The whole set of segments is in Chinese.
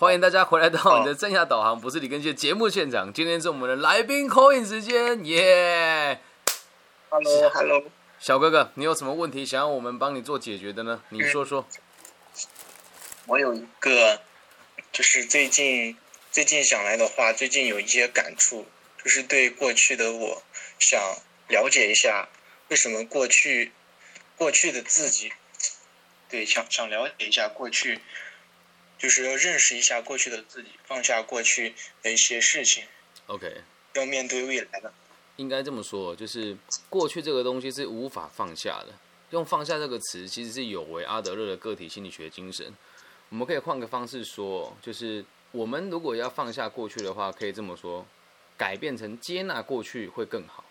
欢迎大家回来到你的正向导航，不是李根旭节目现场。今天是我们的来宾 call in 时间，耶！Hello，Hello，小哥哥，你有什么问题想要我们帮你做解决的呢？你说说。我有一个，就是最近最近想来的话，最近有一些感触，就是对过去的我想了解一下，为什么过去过去的自己，对，想想了解一下过去。就是要认识一下过去的自己，放下过去的一些事情。OK，要面对未来的。应该这么说，就是过去这个东西是无法放下的。用“放下”这个词，其实是有违阿德勒的个体心理学精神。我们可以换个方式说，就是我们如果要放下过去的话，可以这么说：改变成接纳过去会更好。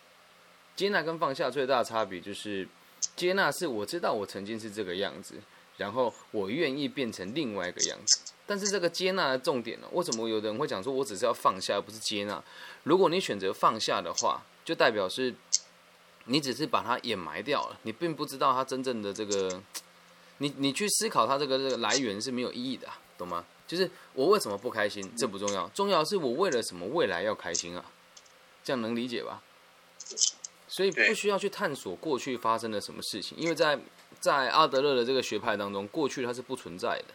接纳跟放下最大的差别就是，接纳是我知道我曾经是这个样子。然后我愿意变成另外一个样子，但是这个接纳的重点呢？为什么有的人会讲说，我只是要放下，而不是接纳？如果你选择放下的话，就代表是，你只是把它掩埋掉了，你并不知道它真正的这个，你你去思考它这个这个来源是没有意义的，懂吗？就是我为什么不开心，这不重要，重要是我为了什么未来要开心啊？这样能理解吧？所以不需要去探索过去发生了什么事情，因为在。在阿德勒的这个学派当中，过去它是不存在的，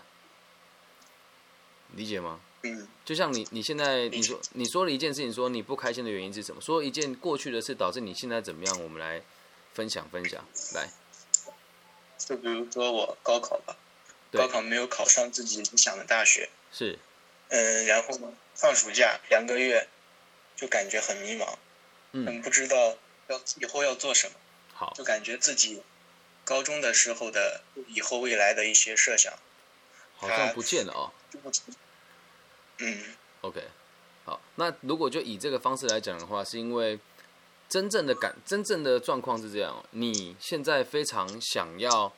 理解吗？嗯。就像你，你现在你说你说了一件事情，说你不开心的原因是什么？说一件过去的事导致你现在怎么样？我们来分享分享。来，就比如说我高考吧，高考没有考上自己理想的大学。是。嗯，然后呢？放暑假两个月，就感觉很迷茫，嗯，不知道要以后要做什么。好。就感觉自己。高中的时候的以后未来的一些设想，好像不见了哦。嗯，OK，好，那如果就以这个方式来讲的话，是因为真正的感，真正的状况是这样，你现在非常想要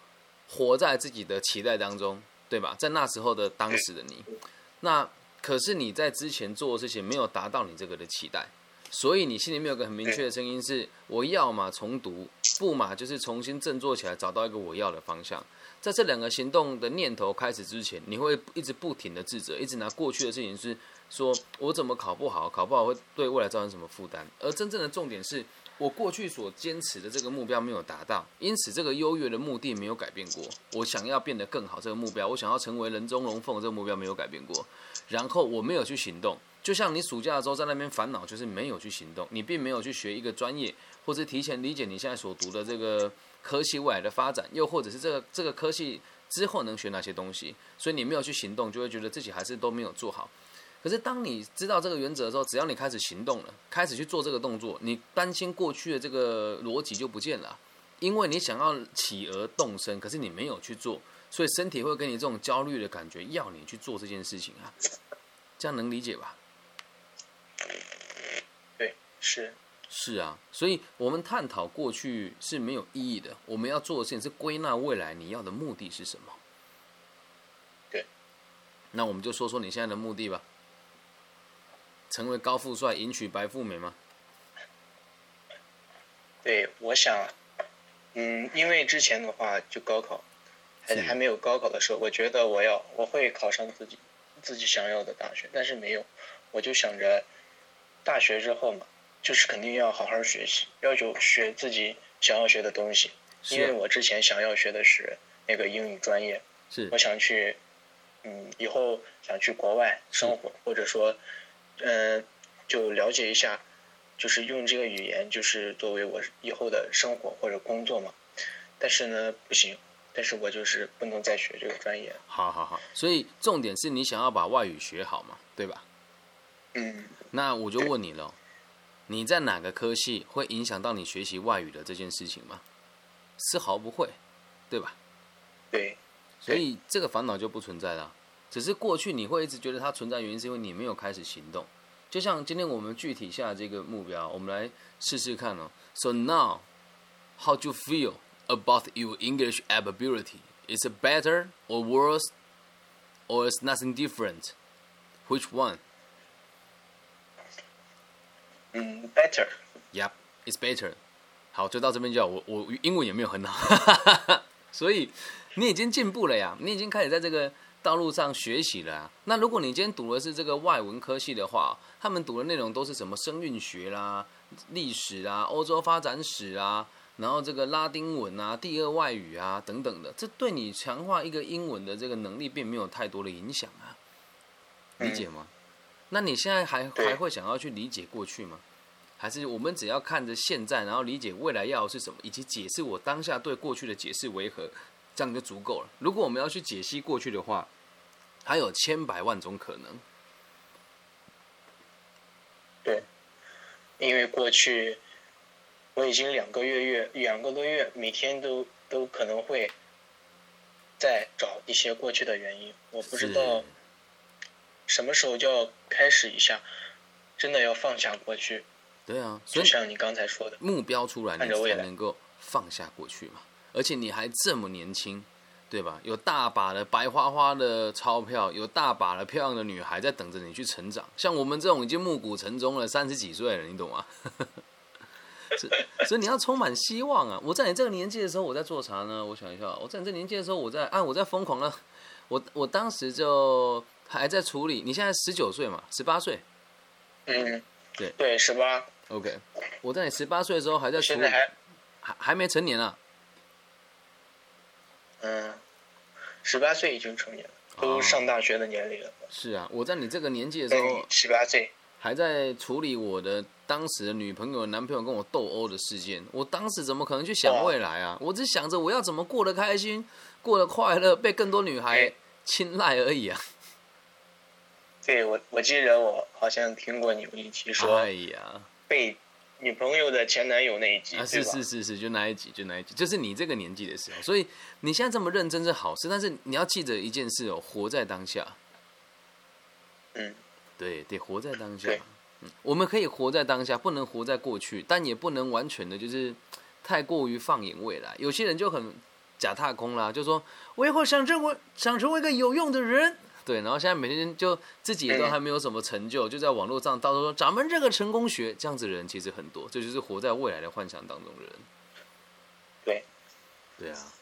活在自己的期待当中，对吧？在那时候的当时的你，那可是你在之前做的事情没有达到你这个的期待。所以你心里面有个很明确的声音是：我要么重读，不嘛就是重新振作起来，找到一个我要的方向。在这两个行动的念头开始之前，你会一直不停的自责，一直拿过去的事情是说我怎么考不好，考不好会对未来造成什么负担。而真正的重点是我过去所坚持的这个目标没有达到，因此这个优越的目的没有改变过。我想要变得更好这个目标，我想要成为人中龙凤这个目标没有改变过。然后我没有去行动。就像你暑假的时候在那边烦恼，就是没有去行动，你并没有去学一个专业，或者提前理解你现在所读的这个科系未来的发展，又或者是这个这个科系之后能学哪些东西，所以你没有去行动，就会觉得自己还是都没有做好。可是当你知道这个原则的时候，只要你开始行动了，开始去做这个动作，你担心过去的这个逻辑就不见了，因为你想要起而动身，可是你没有去做，所以身体会给你这种焦虑的感觉，要你去做这件事情啊，这样能理解吧？对，是是啊，所以我们探讨过去是没有意义的。我们要做的事情是归纳未来你要的目的是什么。对，那我们就说说你现在的目的吧。成为高富帅，迎娶白富美吗？对，我想，嗯，因为之前的话就高考，还还没有高考的时候，我觉得我要我会考上自己自己想要的大学，但是没有。我就想着，大学之后嘛，就是肯定要好好学习，要求学自己想要学的东西。因为我之前想要学的是那个英语专业，是我想去，嗯，以后想去国外生活，或者说，嗯，就了解一下，就是用这个语言，就是作为我以后的生活或者工作嘛。但是呢，不行，但是我就是不能再学这个专业。好好好，所以重点是你想要把外语学好嘛，对吧？嗯，那我就问你了，你在哪个科系会影响到你学习外语的这件事情吗？丝毫不会，对吧？对，所以这个烦恼就不存在了。只是过去你会一直觉得它存在，原因是因为你没有开始行动。就像今天我们具体下这个目标，我们来试试看哦。So now, how do you feel about your English ability? Is it better or worse, or is nothing different? Which one? 嗯 better. Yep, it's better。好，就到这边就好。我我英文也没有很好，所以你已经进步了呀。你已经开始在这个道路上学习了、啊。那如果你今天读的是这个外文科系的话，他们读的内容都是什么声韵学啦、历史啊、欧洲发展史啊，然后这个拉丁文啊、第二外语啊等等的，这对你强化一个英文的这个能力并没有太多的影响啊，理解吗？那你现在还还会想要去理解过去吗？还是我们只要看着现在，然后理解未来要的是什么，以及解释我当下对过去的解释为何，这样就足够了。如果我们要去解析过去的话，还有千百万种可能。对，因为过去我已经两个月月两个多月，每天都都可能会在找一些过去的原因，我不知道什么时候就要开始一下，真的要放下过去，对啊，所以就像你刚才说的，目标出来，你才能够放下过去嘛。而且你还这么年轻，对吧？有大把的白花花的钞票，有大把的漂亮的女孩在等着你去成长。像我们这种已经暮鼓晨钟了，三十几岁了，你懂吗？所以你要充满希望啊！我在你这个年纪的时候，我在做啥呢？我想一下，我在你这个年纪的时候，我在啊，我在疯狂的，我我当时就还在处理。你现在十九岁嘛，十八岁嗯，对对，十八，，OK。我在你十八岁的时候还在处理现在，还还还没成年啊。嗯，十八岁已经成年了，都哦上大学的年龄了，是啊，我在你这个年纪的时候嗯，，十八岁，还在处理我的当时的女朋友、男朋友跟我斗殴的事件。我当时怎么可能去想未来啊？我只想着我要怎么过得开心、过得快乐，被更多女孩哎青睐而已啊！对我我记得我好像听过你们一期说哎呀，被女朋友的前男友那一集，啊，是？是是是，就那一集，就那一集，就是你这个年纪的时候。所以你现在这么认真是好事，但是你要记得一件事哦，活在当下。嗯，对，得活在当下。嗯，我们可以活在当下，不能活在过去，但也不能完全的就是太过于放眼未来。有些人就很假踏空啦，就说我以后想成为想成为一个有用的人。对，然后现在每天就自己也都嗯还没有什么成就，就在网络上到处说咱们这个成功学，这样子的人其实很多，这就是活在未来的幻想当中的人。对，对啊，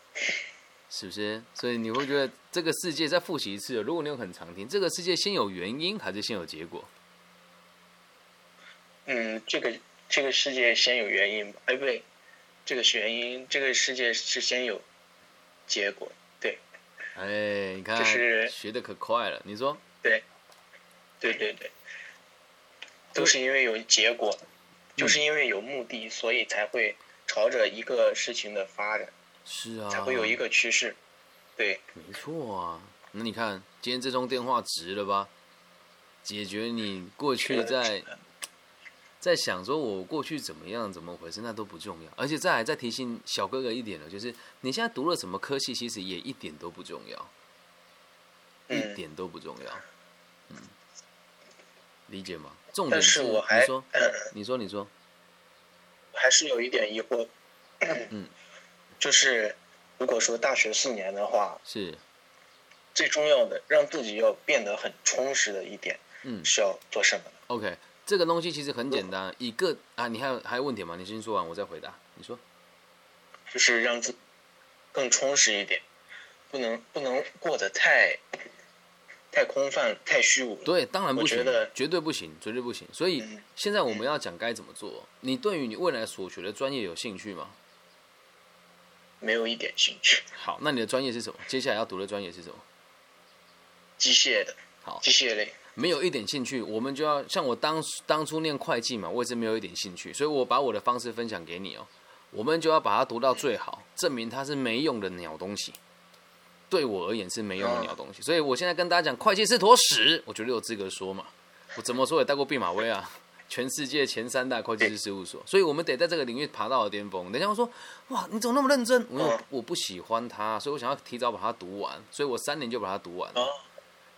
是不是？所以你会觉得这个世界再复习一次，如果你有很常听，这个世界先有原因还是先有结果？嗯，这个这个世界先有原因吧？哎，不对，这个是原因，这个世界是先有结果。对，哎，你看，就是学的可快了。你说，对，对对对，都是因为有结果，就是因为有目的，所以才会朝着一个事情的发展，是啊，才会有一个趋势。对，没错啊。那你看，今天这通电话值了吧？解决你过去在在想说我过去怎么样、怎么回事，那都不重要。而且再来再提醒小哥哥一点了，就是你现在读了什么科系，其实也一点都不重要，一嗯，点都不重要。嗯，理解吗？重点是我还你说，你说，你说，还是有一点疑惑。嗯，就是如果说大学四年的话，是，最重要的让自己要变得很充实的一点嗯是要做什么呢？，OK，这个东西其实很简单，一个啊，你还有还有问题吗？你先说完，我再回答。你说，就是让自更充实一点，不能不能过得太太空泛、太虚无。对，当然不觉得，绝对不行，绝对不行。所以嗯现在我们要讲该怎么做。你对于你未来所学的专业有兴趣吗？没有一点兴趣，好，那你的专业是什么？接下来要读的专业是什么？机械的，好，机械类，没有一点兴趣，我们就要像我当当初念会计嘛，我也是没有一点兴趣，所以我把我的方式分享给你哦。我们就要把它读到最好，证明它是没用的鸟东西。对我而言是没用的鸟东西，所以我现在跟大家讲，会计是坨屎，我绝对有资格说嘛。我怎么说也带过毕马威啊，全世界前三大会计师事务所，所以我们得在这个领域爬到了巅峰。等一下我说，哇，你怎么那么认真？我我不喜欢它，所以我想要提早把它读完，所以我三年就把它读完了。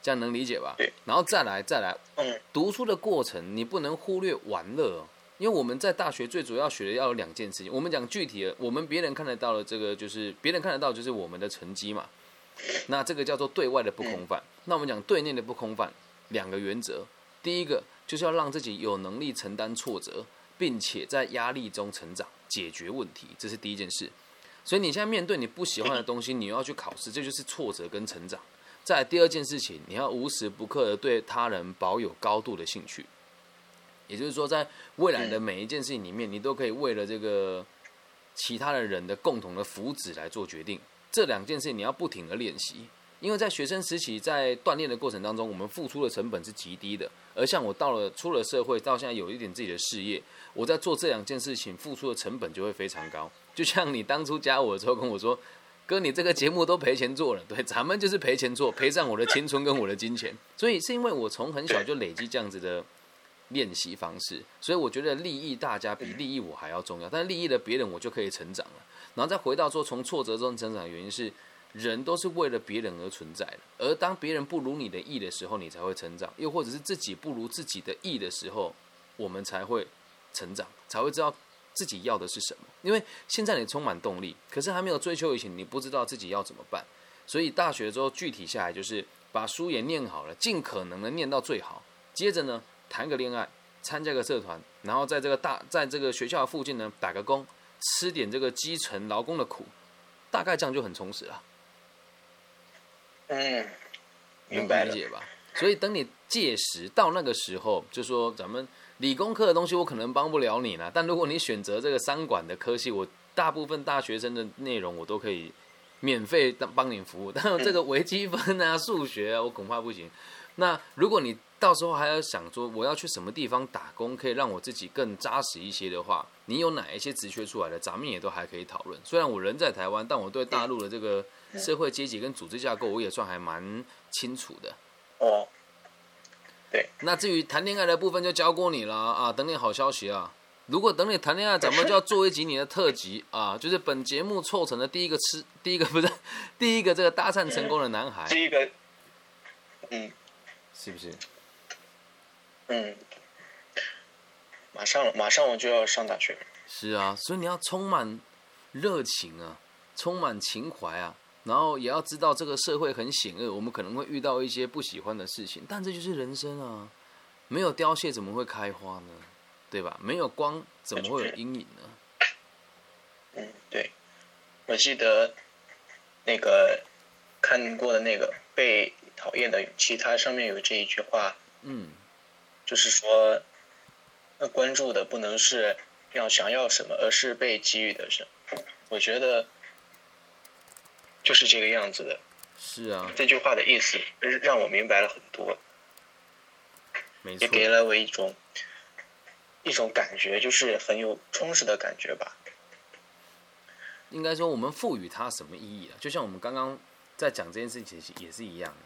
哦，这样能理解吧？对。然后再来再来，嗯，读书的过程你不能忽略玩乐、哦，因为我们在大学最主要学的要有两件事情。我们讲具体的，我们别人看得到的这个就是别人看得到就是我们的成绩嘛。那这个叫做对外的不空泛。那我们讲对内的不空泛，两个原则。第一个就是要让自己有能力承担挫折，并且在压力中成长，解决问题，这是第一件事。所以你现在面对你不喜欢的东西，你又要去考试，这就是挫折跟成长。再来第二件事情，你要无时不刻的对他人保有高度的兴趣。也就是说，在未来的每一件事情里面，你都可以为了这个其他的人的共同的福祉来做决定。这两件事情你要不停的练习，因为在学生时期在锻炼的过程当中，我们付出的成本是极低的。而像我到了出了社会，到现在有一点自己的事业，我在做这两件事情付出的成本就会非常高。就像你当初加我的时候跟我说：“哥，你这个节目都赔钱做了。”对，咱们就是赔钱做，赔上我的青春跟我的金钱。所以是因为我从很小就累积这样子的。练习方式，所以我觉得利益大家比利益我还要重要。但利益了别人，我就可以成长了。然后再回到说，从挫折中成长的原因是，人都是为了别人而存在的。而当别人不如你的意的时候，你才会成长；又或者是自己不如自己的意的时候，我们才会成长，才会知道自己要的是什么。因为现在你充满动力，可是还没有追求以前，你不知道自己要怎么办。所以大学之后具体下来，就是把书也念好了，尽可能的念到最好。接着呢？谈个恋爱，参加个社团，然后在这个大，在这个学校附近呢打个工，吃点这个基层劳工的苦，大概这样就很充实了。嗯，明白理解吧？所以等你届时到那个时候，就说咱们理工科的东西我可能帮不了你了，但如果你选择这个三管的科系，我大部分大学生的内容我都可以免费帮帮你服务，但这个微积分啊、数学啊，我恐怕不行。那如果你到时候还要想说我要去什么地方打工，可以让我自己更扎实一些的话，你有哪一些职缺出来的，咱们也都还可以讨论。虽然我人在台湾，但我对大陆的这个社会阶级跟组织架构，我也算还蛮清楚的。哦，对。那至于谈恋爱的部分，就交过你了啊！等你好消息啊！如果等你谈恋爱，咱们就要做一集你的特辑啊！就是本节目凑成的第一个吃，第一个不是 第一个这个搭讪成功的男孩。第一个，嗯，是不是？嗯，马上马上我就要上大学。是啊，所以你要充满热情啊，充满情怀啊，然后也要知道这个社会很险恶，我们可能会遇到一些不喜欢的事情，但这就是人生啊。没有凋谢怎么会开花呢？对吧？没有光怎么会有阴影呢？嗯，对。我记得那个看过的那个被讨厌的勇气，它上面有这一句话。嗯。就是说，那关注的不能是要想要什么，而是被给予的什么。我觉得就是这个样子的。是啊。这句话的意思让我明白了很多，也给了我一种一种感觉，就是很有充实的感觉吧。应该说，我们赋予它什么意义啊？就像我们刚刚在讲这件事情，也是一样的。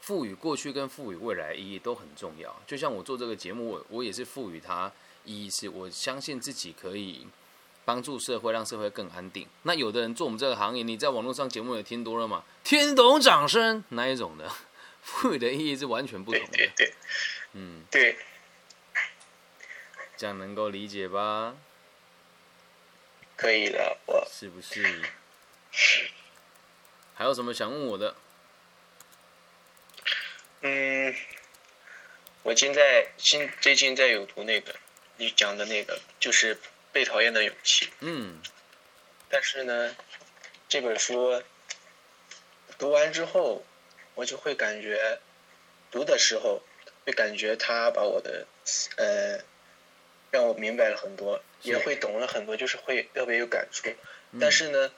赋予过去跟赋予未来意义都很重要。就像我做这个节目，我我也是赋予它意义，是我相信自己可以帮助社会，让社会更安定。那有的人做我们这个行业，你在网络上节目也听多了嘛？听懂掌声那一种的，赋予的意义是完全不同的。对对，嗯，对，这样能够理解吧？可以了，我是不是？还有什么想问我的？嗯，我现在新最近在有读那个你讲的那个，就是被讨厌的勇气。嗯，但是呢，这本书读完之后，我就会感觉读的时候会感觉他把我的呃让我明白了很多，也会懂了很多，就是会特别有感触。但是呢。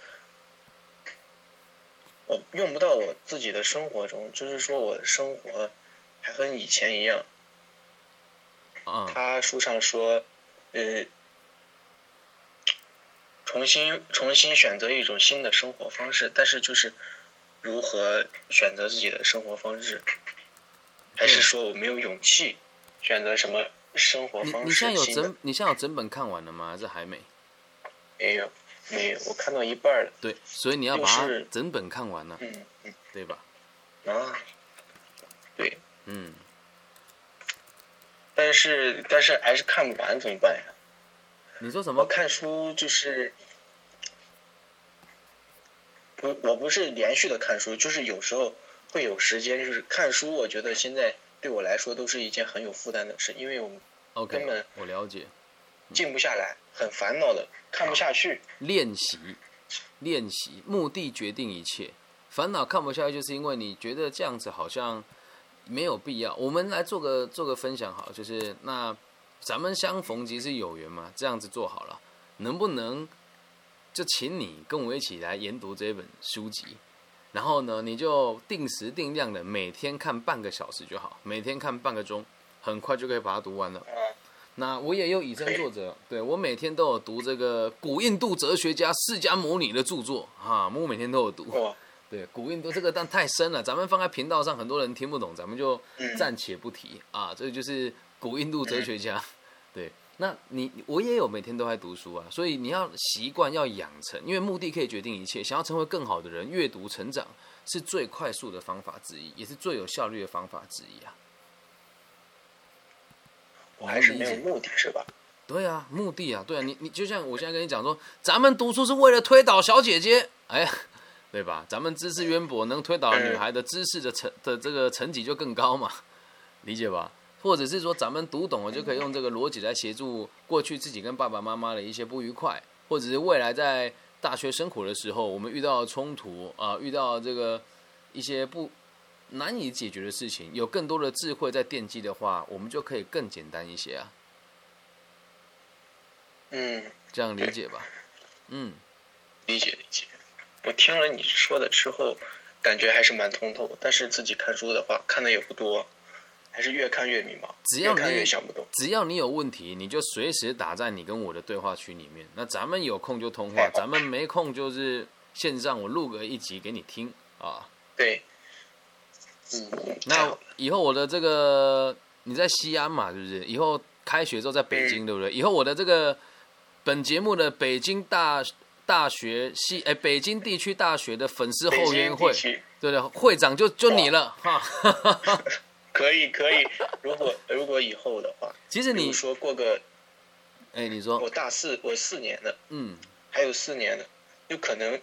我用不到我自己的生活中，就是说我的生活还和以前一样。他书上说，呃，重新重新选择一种新的生活方式，但是就是如何选择自己的生活方式，还是说我没有勇气选择什么生活方式？你现在有整你现在有整本看完了吗？还是还没？没有。没有，我看到一半了。对，所以你要把它整本看完了，嗯嗯，对吧？啊，对，嗯。但是但是还是看不完，怎么办呀？你说什么？我看书就是，不，我不是连续的看书，就是有时候会有时间，就是看书。我觉得现在对我来说都是一件很有负担的事，因为我根本我了解。静不下来，很烦恼的，看不下去。练习，练习，目的决定一切。烦恼看不下去，就是因为你觉得这样子好像没有必要。我们来做个做个分享，好，就是那咱们相逢即是有缘嘛，这样子做好了，能不能就请你跟我一起来研读这本书籍？然后呢，你就定时定量的每天看半个小时就好，每天看半个钟，很快就可以把它读完了。那我也有以身作则，对我每天都有读这个古印度哲学家释迦牟尼的著作啊，我每天都有读。对，古印度这个但太深了，咱们放在频道上很多人听不懂，咱们就暂且不提啊。这就是古印度哲学家。对，那你我也有每天都在读书啊，所以你要习惯要养成，因为目的可以决定一切。想要成为更好的人，阅读成长是最快速的方法之一，也是最有效率的方法之一啊。我还是没有目的是吧？对啊，目的啊，对啊，你你就像我现在跟你讲说，咱们读书是为了推倒小姐姐，哎，对吧？咱们知识渊博，能推倒女孩的知识的成的这个层级就更高嘛，理解吧？或者是说，咱们读懂了就可以用这个逻辑来协助过去自己跟爸爸妈妈的一些不愉快，或者是未来在大学生活的时候，我们遇到冲突啊，遇到这个一些不。难以解决的事情，有更多的智慧在惦记的话，我们就可以更简单一些啊。嗯，这样理解吧。嗯，理解理解。我听了你说的之后，感觉还是蛮通透。但是自己看书的话，看的也不多，还是越看越迷茫，越看越想不懂。只要你有问题，你就随时打在你跟我的对话区里面。那咱们有空就通话，咱们没空就是线上，我录个一集给你听啊。对。嗯那以后我的这个你在西安嘛，是不是？以后开学之后在北京，对不对？以后我的这个本节目的北京大大学系哎，北京地区大学的粉丝后援会，对对，会长就就你了哈。可以可以，如果如果以后的话，其实你说过个，哎，你说我大四，我四年的，嗯，还有四年的，就可能，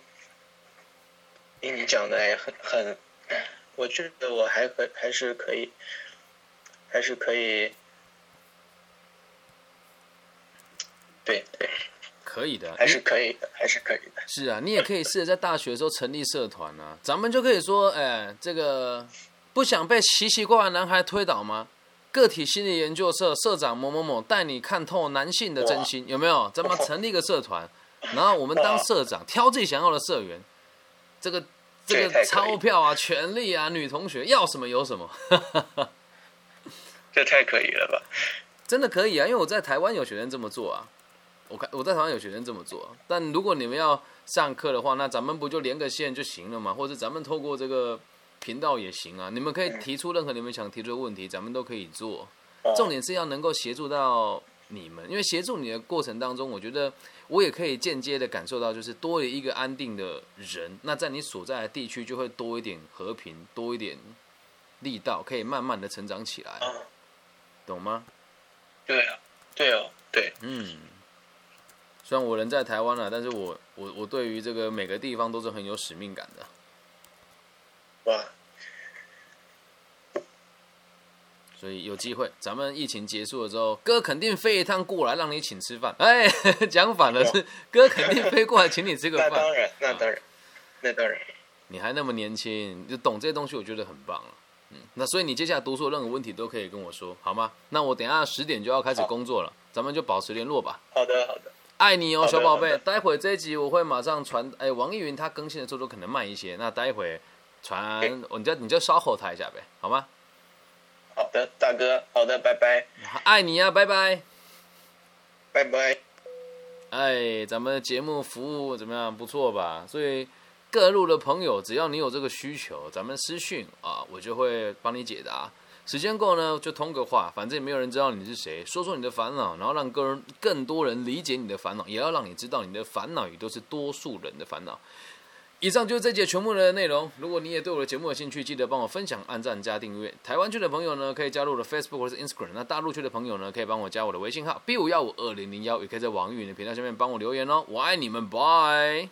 听你讲的哎，很很。我觉得我还可还是可以，还是可以，对对，可以的，还是可以的，还是可以的。是啊，你也可以试着在大学的时候成立社团啊，咱们就可以说，哎，这个不想被奇奇怪怪男孩推倒吗？个体心理研究社社长某某某带你看透男性的真心，有没有？咱们成立一个社团，然后我们当社长，挑自己想要的社员，这个。这个钞票啊，权利啊，女同学要什么有什么，这太可以了吧？真的可以啊，因为我在台湾有学生这么做啊。我看我在台湾有学生这么做，但如果你们要上课的话，那咱们不就连个线就行了嘛？或者咱们透过这个频道也行啊。你们可以提出任何你们想提出的问题，咱们都可以做。重点是要能够协助到你们，因为协助你的过程当中，我觉得。我也可以间接的感受到，就是多了一个安定的人，那在你所在的地区就会多一点和平，多一点力道，可以慢慢的成长起来，懂吗？对啊，对哦，对，嗯。虽然我人在台湾了，但是我我我对于这个每个地方都是很有使命感的。哇。所以有机会，咱们疫情结束了之后，哥肯定飞一趟过来让你请吃饭。哎，讲反了是哥肯定飞过来请你吃个饭。那当然，那当然，那当然。你还那么年轻，就懂这些东西，我觉得很棒了。嗯，那所以你接下来读书任何问题都可以跟我说，好吗？那我等下十点就要开始工作了，咱们就保持联络吧。好的，好的。爱你哦，小宝贝。待会这一集我会马上传。哎，王艺云他更新的速度可能慢一些，那待会传，你就你就稍后他一下呗，好吗？好的，大哥，好的，拜拜。爱你啊，拜拜，拜拜。哎，咱们节目服务怎么样？不错吧？所以各路的朋友，只要你有这个需求，咱们私讯啊，我就会帮你解答。时间够呢，就通个话，反正也没有人知道你是谁，说说你的烦恼，然后让更更多人理解你的烦恼，也要让你知道你的烦恼也都是多数人的烦恼。以上就是这节全部的内容。如果你也对我的节目有兴趣，记得帮我分享、按赞、加订阅。台湾区的朋友呢，可以加入我的 Facebook 或是 Instagram。那大陆区的朋友呢，可以帮我加我的微信号 B 五幺五二零零幺，也可以在网易云的频道下面帮我留言哦。我爱你们，拜。